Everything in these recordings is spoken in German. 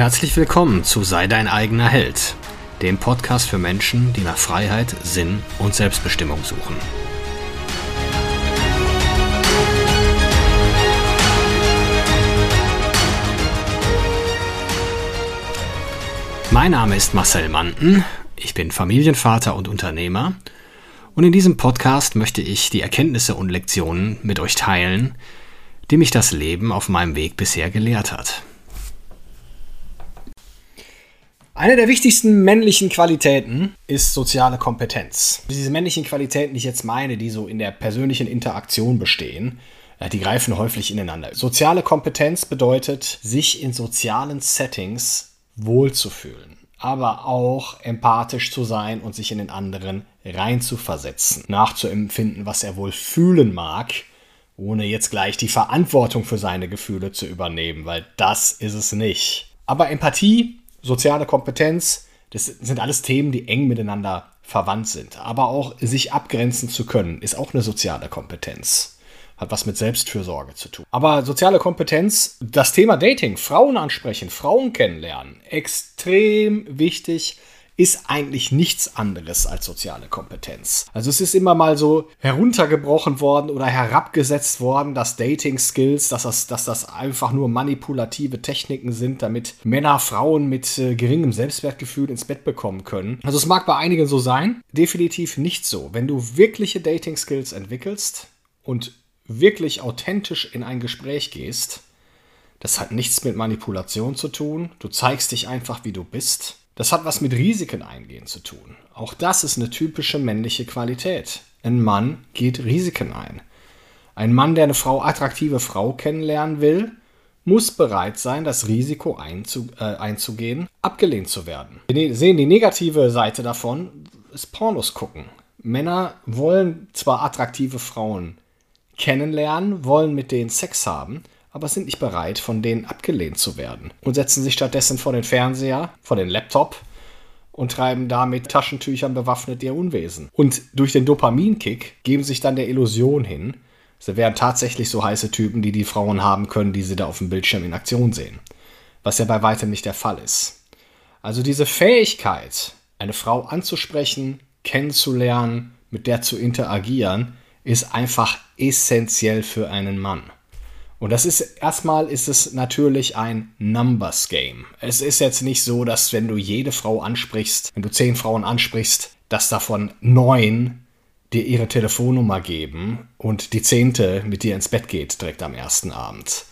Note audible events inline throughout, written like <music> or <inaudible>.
Herzlich willkommen zu Sei dein eigener Held, dem Podcast für Menschen, die nach Freiheit, Sinn und Selbstbestimmung suchen. Mein Name ist Marcel Manten, ich bin Familienvater und Unternehmer und in diesem Podcast möchte ich die Erkenntnisse und Lektionen mit euch teilen, die mich das Leben auf meinem Weg bisher gelehrt hat. Eine der wichtigsten männlichen Qualitäten ist soziale Kompetenz. Diese männlichen Qualitäten, die ich jetzt meine, die so in der persönlichen Interaktion bestehen, äh, die greifen häufig ineinander. Soziale Kompetenz bedeutet, sich in sozialen Settings wohlzufühlen, aber auch empathisch zu sein und sich in den anderen reinzuversetzen, nachzuempfinden, was er wohl fühlen mag, ohne jetzt gleich die Verantwortung für seine Gefühle zu übernehmen, weil das ist es nicht. Aber Empathie soziale Kompetenz, das sind alles Themen, die eng miteinander verwandt sind. Aber auch sich abgrenzen zu können, ist auch eine soziale Kompetenz. Hat was mit Selbstfürsorge zu tun. Aber soziale Kompetenz, das Thema Dating, Frauen ansprechen, Frauen kennenlernen, extrem wichtig ist eigentlich nichts anderes als soziale Kompetenz. Also es ist immer mal so heruntergebrochen worden oder herabgesetzt worden, dass Dating-Skills, dass das, dass das einfach nur manipulative Techniken sind, damit Männer Frauen mit äh, geringem Selbstwertgefühl ins Bett bekommen können. Also es mag bei einigen so sein, definitiv nicht so. Wenn du wirkliche Dating-Skills entwickelst und wirklich authentisch in ein Gespräch gehst, das hat nichts mit Manipulation zu tun. Du zeigst dich einfach, wie du bist. Das hat was mit Risiken eingehen zu tun. Auch das ist eine typische männliche Qualität. Ein Mann geht Risiken ein. Ein Mann, der eine Frau, attraktive Frau kennenlernen will, muss bereit sein, das Risiko einzu, äh, einzugehen, abgelehnt zu werden. Wir ne-, sehen die negative Seite davon, ist Pornos gucken. Männer wollen zwar attraktive Frauen kennenlernen, wollen mit denen Sex haben, aber sind nicht bereit, von denen abgelehnt zu werden und setzen sich stattdessen vor den Fernseher, vor den Laptop und treiben damit Taschentüchern bewaffnet ihr Unwesen. Und durch den Dopaminkick geben sich dann der Illusion hin, sie wären tatsächlich so heiße Typen, die die Frauen haben können, die sie da auf dem Bildschirm in Aktion sehen. Was ja bei weitem nicht der Fall ist. Also diese Fähigkeit, eine Frau anzusprechen, kennenzulernen, mit der zu interagieren, ist einfach essentiell für einen Mann. Und das ist erstmal ist es natürlich ein Numbers Game. Es ist jetzt nicht so, dass wenn du jede Frau ansprichst, wenn du zehn Frauen ansprichst, dass davon neun dir ihre Telefonnummer geben und die zehnte mit dir ins Bett geht direkt am ersten Abend.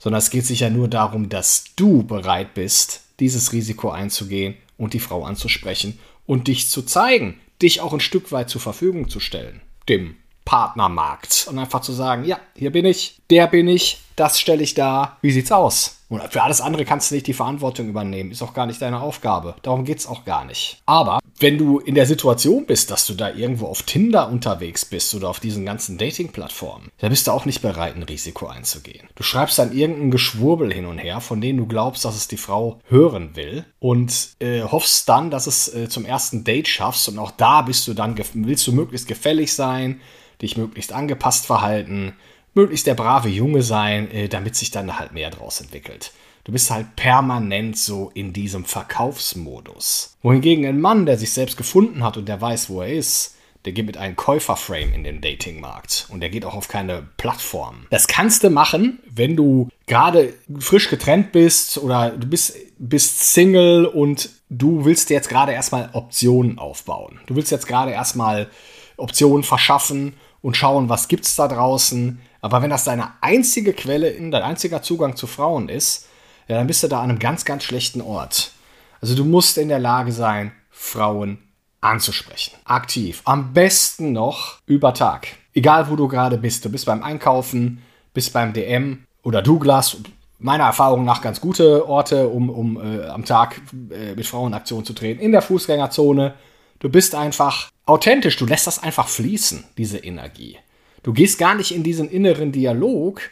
Sondern es geht sich ja nur darum, dass du bereit bist, dieses Risiko einzugehen und die Frau anzusprechen und dich zu zeigen, dich auch ein Stück weit zur Verfügung zu stellen. Dem Partnermarkt. Und einfach zu sagen, ja, hier bin ich, der bin ich, das stelle ich da, wie sieht's aus? Und für alles andere kannst du nicht die Verantwortung übernehmen. Ist auch gar nicht deine Aufgabe. Darum geht's auch gar nicht. Aber wenn du in der Situation bist, dass du da irgendwo auf Tinder unterwegs bist oder auf diesen ganzen Dating-Plattformen, da bist du auch nicht bereit, ein Risiko einzugehen. Du schreibst dann irgendein Geschwurbel hin und her, von denen du glaubst, dass es die Frau hören will und äh, hoffst dann, dass es äh, zum ersten Date schaffst und auch da bist du dann, willst du möglichst gefällig sein, dich möglichst angepasst verhalten, möglichst der brave Junge sein, äh, damit sich dann halt mehr draus entwickelt. Du bist halt permanent so in diesem Verkaufsmodus. Wohingegen ein Mann, der sich selbst gefunden hat und der weiß, wo er ist, der geht mit einem Käuferframe in den Datingmarkt und der geht auch auf keine Plattform. Das kannst du machen, wenn du gerade frisch getrennt bist oder du bist, bist Single und du willst jetzt gerade erstmal Optionen aufbauen. Du willst jetzt gerade erstmal Optionen verschaffen und schauen, was gibt es da draußen. Aber wenn das deine einzige Quelle, dein einziger Zugang zu Frauen ist, ja, dann bist du da an einem ganz, ganz schlechten Ort. Also du musst in der Lage sein, Frauen anzusprechen. Aktiv. Am besten noch über Tag. Egal wo du gerade bist. Du bist beim Einkaufen, bist beim DM oder Douglas. Meiner Erfahrung nach ganz gute Orte, um, um äh, am Tag äh, mit Frauen Aktion zu treten. In der Fußgängerzone. Du bist einfach authentisch, du lässt das einfach fließen, diese Energie. Du gehst gar nicht in diesen inneren Dialog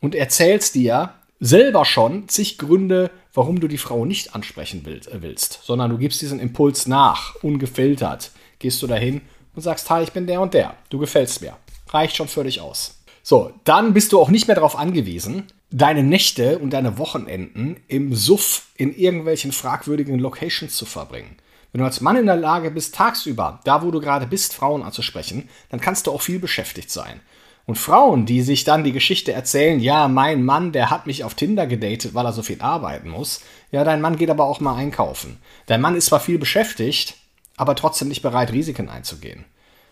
und erzählst dir selber schon zig Gründe, warum du die Frau nicht ansprechen äh, willst, sondern du gibst diesen Impuls nach, ungefiltert. Gehst du dahin und sagst, hi, ich bin der und der, du gefällst mir. Reicht schon völlig aus. So, dann bist du auch nicht mehr darauf angewiesen, deine Nächte und deine Wochenenden im Suff in irgendwelchen fragwürdigen Locations zu verbringen. Wenn du als Mann in der Lage bist, tagsüber, da wo du gerade bist, Frauen anzusprechen, dann kannst du auch viel beschäftigt sein. Und Frauen, die sich dann die Geschichte erzählen, ja, mein Mann, der hat mich auf Tinder gedatet, weil er so viel arbeiten muss. Ja, dein Mann geht aber auch mal einkaufen. Dein Mann ist zwar viel beschäftigt, aber trotzdem nicht bereit, Risiken einzugehen.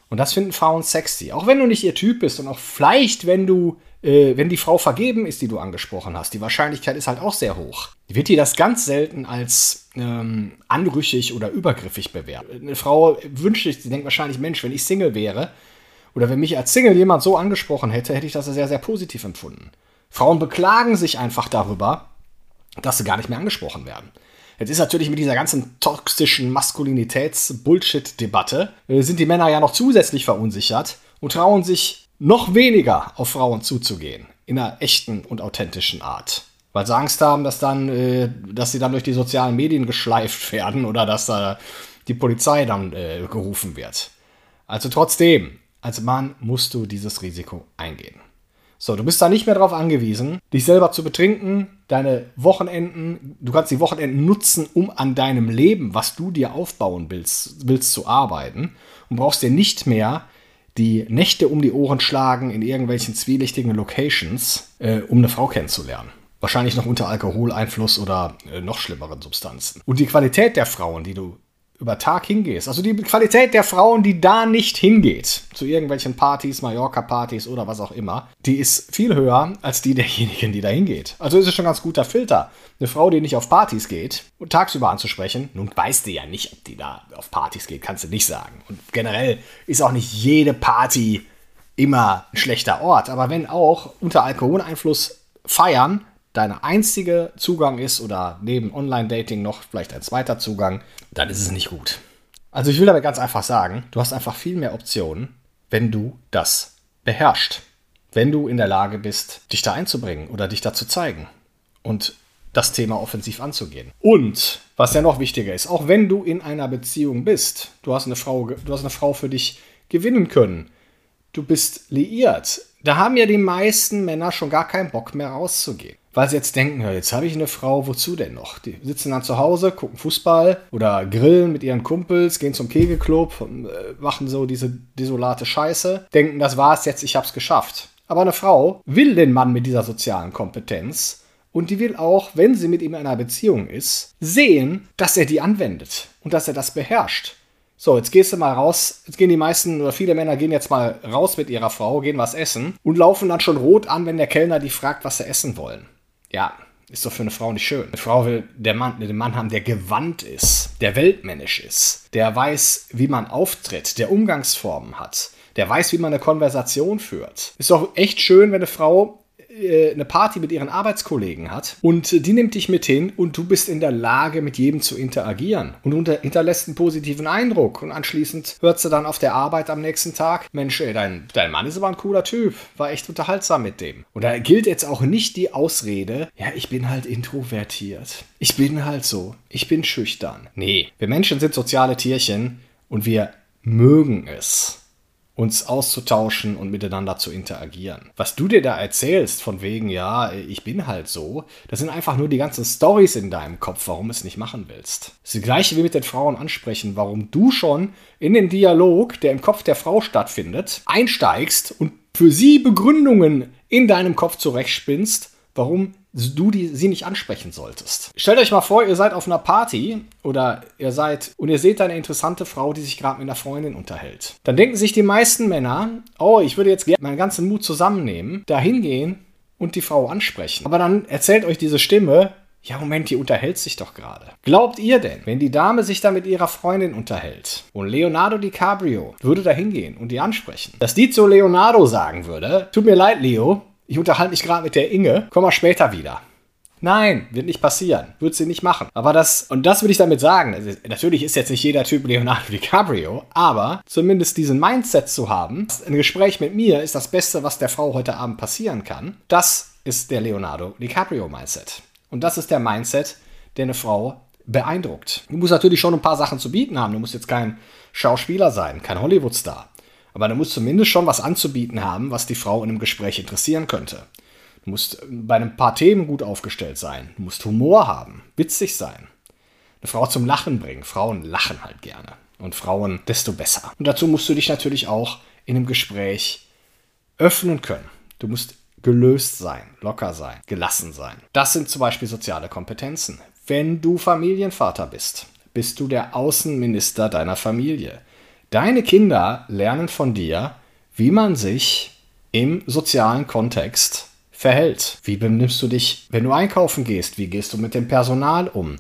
Und das finden Frauen sexy. Auch wenn du nicht ihr Typ bist und auch vielleicht, wenn du, äh, wenn die Frau vergeben ist, die du angesprochen hast, die Wahrscheinlichkeit ist halt auch sehr hoch. Wird dir das ganz selten als ähm, anrüchig oder übergriffig bewertet. Eine Frau wünscht sich, sie denkt wahrscheinlich, Mensch, wenn ich Single wäre, oder wenn mich als Single jemand so angesprochen hätte, hätte ich das sehr, sehr positiv empfunden. Frauen beklagen sich einfach darüber, dass sie gar nicht mehr angesprochen werden. Jetzt ist natürlich mit dieser ganzen toxischen Maskulinitäts-Bullshit-Debatte, äh, sind die Männer ja noch zusätzlich verunsichert und trauen sich noch weniger auf Frauen zuzugehen. In einer echten und authentischen Art. Weil sie Angst haben, dass, dann, äh, dass sie dann durch die sozialen Medien geschleift <laughs> werden oder dass da die Polizei dann äh, gerufen wird. Also trotzdem, als Mann musst du dieses Risiko eingehen. So, du bist da nicht mehr darauf angewiesen, dich selber zu betrinken, deine Wochenenden, du kannst die Wochenenden nutzen, um an deinem Leben, was du dir aufbauen willst, willst zu arbeiten und brauchst dir nicht mehr die Nächte um die Ohren schlagen in irgendwelchen zwielichtigen Locations, äh, um eine Frau kennenzulernen. Wahrscheinlich noch unter Alkoholeinfluss oder äh, noch schlimmeren Substanzen. Und die Qualität der Frauen, die du über Tag hingehst. Also die Qualität der Frauen, die da nicht hingeht, zu irgendwelchen Partys, Mallorca-Partys oder was auch immer, die ist viel höher als die derjenigen, die da hingeht. Also ist es schon ein ganz guter Filter. Eine Frau, die nicht auf Partys geht und tagsüber anzusprechen, nun weißt du ja nicht, ob die da auf Partys geht, kannst du nicht sagen. Und generell ist auch nicht jede Party immer ein schlechter Ort. Aber wenn auch unter Alkoholeinfluss feiern dein einziger Zugang ist oder neben Online-Dating noch vielleicht ein zweiter Zugang, dann ist es nicht gut. Also ich will aber ganz einfach sagen, du hast einfach viel mehr Optionen, wenn du das beherrschst. Wenn du in der Lage bist, dich da einzubringen oder dich da zu zeigen und das Thema offensiv anzugehen. Und was ja noch wichtiger ist, auch wenn du in einer Beziehung bist, du hast eine Frau, du hast eine Frau für dich gewinnen können, du bist liiert, da haben ja die meisten Männer schon gar keinen Bock mehr rauszugehen weil sie jetzt denken, ja, jetzt habe ich eine Frau, wozu denn noch? Die sitzen dann zu Hause, gucken Fußball oder grillen mit ihren Kumpels, gehen zum Kegelclub, äh, machen so diese desolate Scheiße, denken, das war's jetzt, ich hab's geschafft. Aber eine Frau will den Mann mit dieser sozialen Kompetenz und die will auch, wenn sie mit ihm in einer Beziehung ist, sehen, dass er die anwendet und dass er das beherrscht. So, jetzt gehst du mal raus. Jetzt gehen die meisten oder viele Männer gehen jetzt mal raus mit ihrer Frau, gehen was essen und laufen dann schon rot an, wenn der Kellner die fragt, was sie essen wollen ja, ist doch für eine Frau nicht schön. Eine Frau will der Mann, den Mann haben, der gewandt ist, der weltmännisch ist, der weiß, wie man auftritt, der Umgangsformen hat, der weiß, wie man eine Konversation führt. Ist doch echt schön, wenn eine Frau äh, eine Party mit ihren Arbeitskollegen hat und die nimmt dich mit hin und du bist in der Lage, mit jedem zu interagieren und unter, hinterlässt einen positiven Eindruck und anschließend hört sie dann auf der Arbeit am nächsten Tag, Mensch, ey, dein, dein Mann ist aber ein cooler Typ, war echt unterhaltsam mit dem. Und da gilt jetzt auch nicht die Ausrede, ja, ich bin halt introvertiert. Ich bin halt so. Ich bin schüchtern. Nee, wir Menschen sind soziale Tierchen und wir mögen es uns auszutauschen und miteinander zu interagieren. Was du dir da erzählst, von wegen, ja, ich bin halt so, das sind einfach nur die ganzen Stories in deinem Kopf, warum du es nicht machen willst. Das ist das gleiche wie mit den Frauen ansprechen, warum du schon in den Dialog, der im Kopf der Frau stattfindet, einsteigst und für sie Begründungen in deinem Kopf zurechtspinnst, warum du die, sie nicht ansprechen solltest. Stellt euch mal vor, ihr seid auf einer Party oder ihr seid und ihr seht eine interessante Frau, die sich gerade mit einer Freundin unterhält. Dann denken sich die meisten Männer, oh, ich würde jetzt gerne meinen ganzen Mut zusammennehmen, da hingehen und die Frau ansprechen. Aber dann erzählt euch diese Stimme, ja, Moment, die unterhält sich doch gerade. Glaubt ihr denn, wenn die Dame sich da mit ihrer Freundin unterhält und Leonardo DiCaprio würde da hingehen und die ansprechen, dass die zu Leonardo sagen würde, tut mir leid, Leo, ich unterhalte mich gerade mit der Inge, komm mal später wieder. Nein, wird nicht passieren. Wird sie nicht machen. Aber das, und das würde ich damit sagen, also natürlich ist jetzt nicht jeder Typ Leonardo DiCaprio, aber zumindest diesen Mindset zu haben, ein Gespräch mit mir ist das Beste, was der Frau heute Abend passieren kann. Das ist der Leonardo DiCaprio Mindset. Und das ist der Mindset, der eine Frau beeindruckt. Du musst natürlich schon ein paar Sachen zu bieten haben. Du musst jetzt kein Schauspieler sein, kein Hollywoodstar. Aber du musst zumindest schon was anzubieten haben, was die Frau in einem Gespräch interessieren könnte. Du musst bei ein paar Themen gut aufgestellt sein. Du musst Humor haben, witzig sein. Eine Frau zum Lachen bringen. Frauen lachen halt gerne. Und Frauen desto besser. Und dazu musst du dich natürlich auch in einem Gespräch öffnen können. Du musst gelöst sein, locker sein, gelassen sein. Das sind zum Beispiel soziale Kompetenzen. Wenn du Familienvater bist, bist du der Außenminister deiner Familie. Deine Kinder lernen von dir, wie man sich im sozialen Kontext verhält. Wie benimmst du dich, wenn du einkaufen gehst? Wie gehst du mit dem Personal um?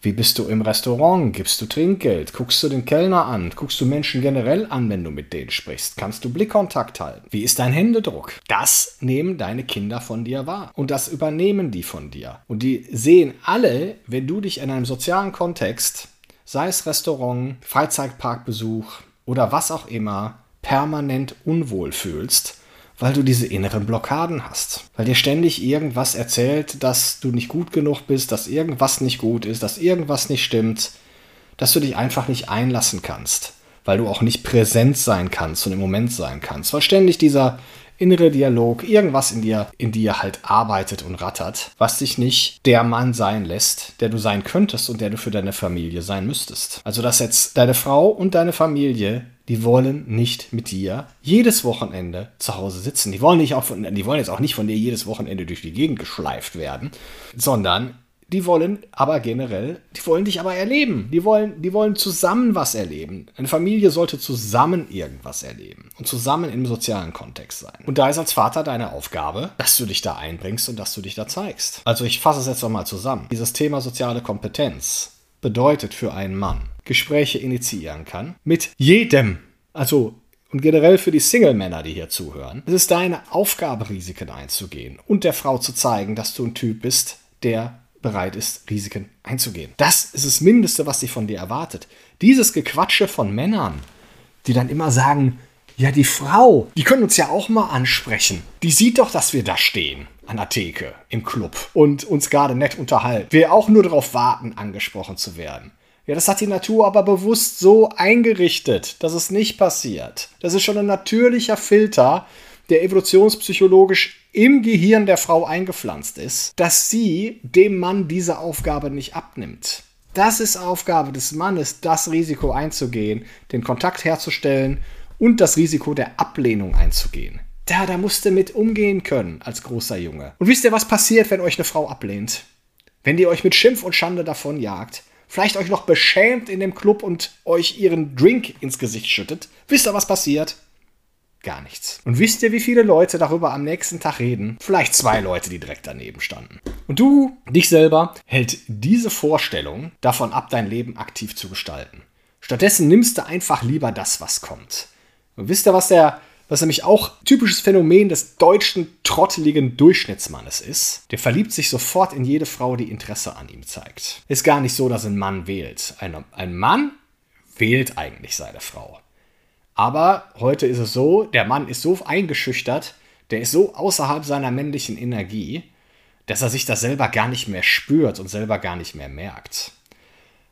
Wie bist du im Restaurant? Gibst du Trinkgeld? Guckst du den Kellner an? Guckst du Menschen generell an, wenn du mit denen sprichst? Kannst du Blickkontakt halten? Wie ist dein Händedruck? Das nehmen deine Kinder von dir wahr. Und das übernehmen die von dir. Und die sehen alle, wenn du dich in einem sozialen Kontext, sei es Restaurant, Freizeitparkbesuch oder was auch immer, permanent unwohl fühlst, weil du diese inneren Blockaden hast. Weil dir ständig irgendwas erzählt, dass du nicht gut genug bist, dass irgendwas nicht gut ist, dass irgendwas nicht stimmt, dass du dich einfach nicht einlassen kannst, weil du auch nicht präsent sein kannst und im Moment sein kannst, weil ständig dieser innere Dialog, irgendwas in dir, in dir halt arbeitet und rattert, was dich nicht der Mann sein lässt, der du sein könntest und der du für deine Familie sein müsstest. Also, dass jetzt deine Frau und deine Familie die wollen nicht mit dir jedes Wochenende zu Hause sitzen. Die wollen, nicht auch von, die wollen jetzt auch nicht von dir jedes Wochenende durch die Gegend geschleift werden, sondern die wollen aber generell, die wollen dich aber erleben. Die wollen, die wollen zusammen was erleben. Eine Familie sollte zusammen irgendwas erleben und zusammen im sozialen Kontext sein. Und da ist als Vater deine Aufgabe, dass du dich da einbringst und dass du dich da zeigst. Also ich fasse es jetzt nochmal zusammen. Dieses Thema soziale Kompetenz bedeutet für einen Mann, Gespräche initiieren kann mit jedem. Also und generell für die Single-Männer, die hier zuhören. Es ist deine Aufgabe, Risiken einzugehen und der Frau zu zeigen, dass du ein Typ bist, der bereit ist, Risiken einzugehen. Das ist das Mindeste, was sie von dir erwartet. Dieses Gequatsche von Männern, die dann immer sagen, ja, die Frau, die können uns ja auch mal ansprechen. Die sieht doch, dass wir da stehen an der Theke im Club und uns gerade nett unterhalten. Wir auch nur darauf warten, angesprochen zu werden. Ja, das hat die Natur aber bewusst so eingerichtet, dass es nicht passiert. Das ist schon ein natürlicher Filter, der evolutionspsychologisch im Gehirn der Frau eingepflanzt ist, dass sie dem Mann diese Aufgabe nicht abnimmt. Das ist Aufgabe des Mannes, das Risiko einzugehen, den Kontakt herzustellen und das Risiko der Ablehnung einzugehen. Da, da musst du mit umgehen können als großer Junge. Und wisst ihr, was passiert, wenn euch eine Frau ablehnt? Wenn die euch mit Schimpf und Schande davonjagt, vielleicht euch noch beschämt in dem Club und euch ihren Drink ins Gesicht schüttet, wisst ihr, was passiert? Gar nichts. Und wisst ihr, wie viele Leute darüber am nächsten Tag reden? Vielleicht zwei Leute, die direkt daneben standen. Und du, dich selber, hält diese Vorstellung davon ab, dein Leben aktiv zu gestalten. Stattdessen nimmst du einfach lieber das, was kommt. Und wisst ihr, was der was nämlich auch typisches Phänomen des deutschen trotteligen Durchschnittsmannes ist. Der verliebt sich sofort in jede Frau, die Interesse an ihm zeigt. Ist gar nicht so, dass ein Mann wählt. Ein, ein Mann wählt eigentlich seine Frau. Aber heute ist es so, der Mann ist so eingeschüchtert, der ist so außerhalb seiner männlichen Energie, dass er sich das selber gar nicht mehr spürt und selber gar nicht mehr merkt.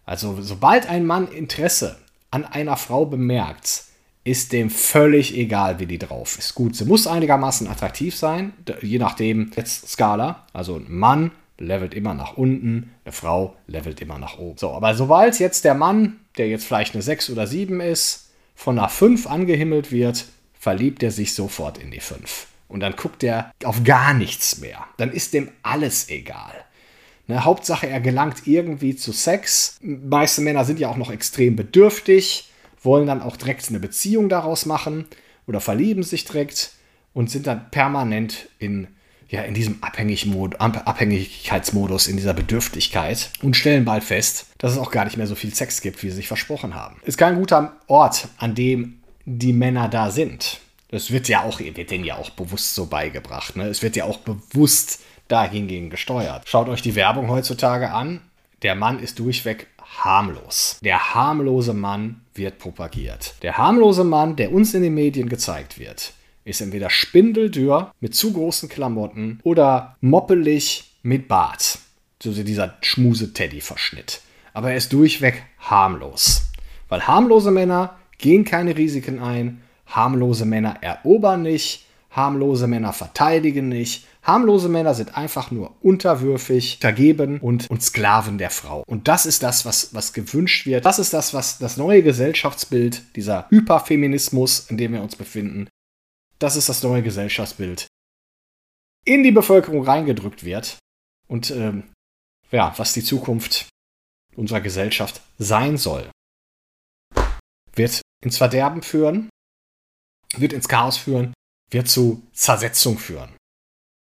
Also sobald ein Mann Interesse an einer Frau bemerkt, ist dem völlig egal, wie die drauf ist. Gut, sie muss einigermaßen attraktiv sein, je nachdem jetzt Skala. Also ein Mann levelt immer nach unten, eine Frau levelt immer nach oben. So, aber sobald jetzt der Mann, der jetzt vielleicht eine 6 oder 7 ist, von einer 5 angehimmelt wird, verliebt er sich sofort in die 5. Und dann guckt er auf gar nichts mehr. Dann ist dem alles egal. Ne, Hauptsache, er gelangt irgendwie zu Sex. Meiste Männer sind ja auch noch extrem bedürftig wollen dann auch direkt eine Beziehung daraus machen oder verlieben sich direkt und sind dann permanent in, ja, in diesem Abhängigkeitsmodus, in dieser Bedürftigkeit und stellen bald fest, dass es auch gar nicht mehr so viel Sex gibt, wie sie sich versprochen haben. Ist kein guter Ort, an dem die Männer da sind. Das wird ja auch, wird denen ja auch bewusst so beigebracht. Ne? Es wird ja auch bewusst dahingehend gesteuert. Schaut euch die Werbung heutzutage an. Der Mann ist durchweg harmlos. Der harmlose Mann wird propagiert. Der harmlose Mann, der uns in den Medien gezeigt wird, ist entweder spindeldürr mit zu großen Klamotten oder moppelig mit Bart. So dieser Schmuse-Teddy-Verschnitt. Aber er ist durchweg harmlos. Weil harmlose Männer gehen keine Risiken ein, harmlose Männer erobern nicht, Harmlose Männer verteidigen nicht. Harmlose Männer sind einfach nur unterwürfig, vergeben und, und Sklaven der Frau. Und das ist das, was, was gewünscht wird. Das ist das, was das neue Gesellschaftsbild, dieser Hyperfeminismus, in dem wir uns befinden, das ist das neue Gesellschaftsbild, in die Bevölkerung reingedrückt wird. Und ähm, ja, was die Zukunft unserer Gesellschaft sein soll. Wird ins Verderben führen, wird ins Chaos führen, wird zu Zersetzung führen.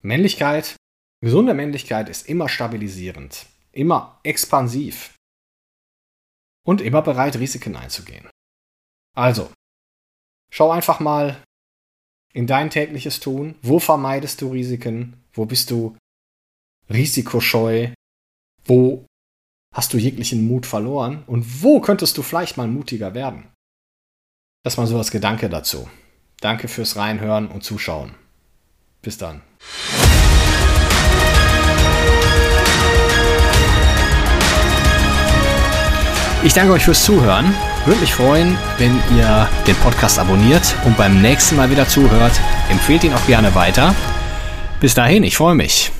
Männlichkeit, gesunde Männlichkeit ist immer stabilisierend, immer expansiv und immer bereit, Risiken einzugehen. Also, schau einfach mal in dein tägliches Tun. Wo vermeidest du Risiken? Wo bist du risikoscheu? Wo hast du jeglichen Mut verloren? Und wo könntest du vielleicht mal mutiger werden? Das mal so als Gedanke dazu. Danke fürs Reinhören und Zuschauen. Bis dann. Ich danke euch fürs Zuhören. Würde mich freuen, wenn ihr den Podcast abonniert und beim nächsten Mal wieder zuhört. Empfehlt ihn auch gerne weiter. Bis dahin, ich freue mich.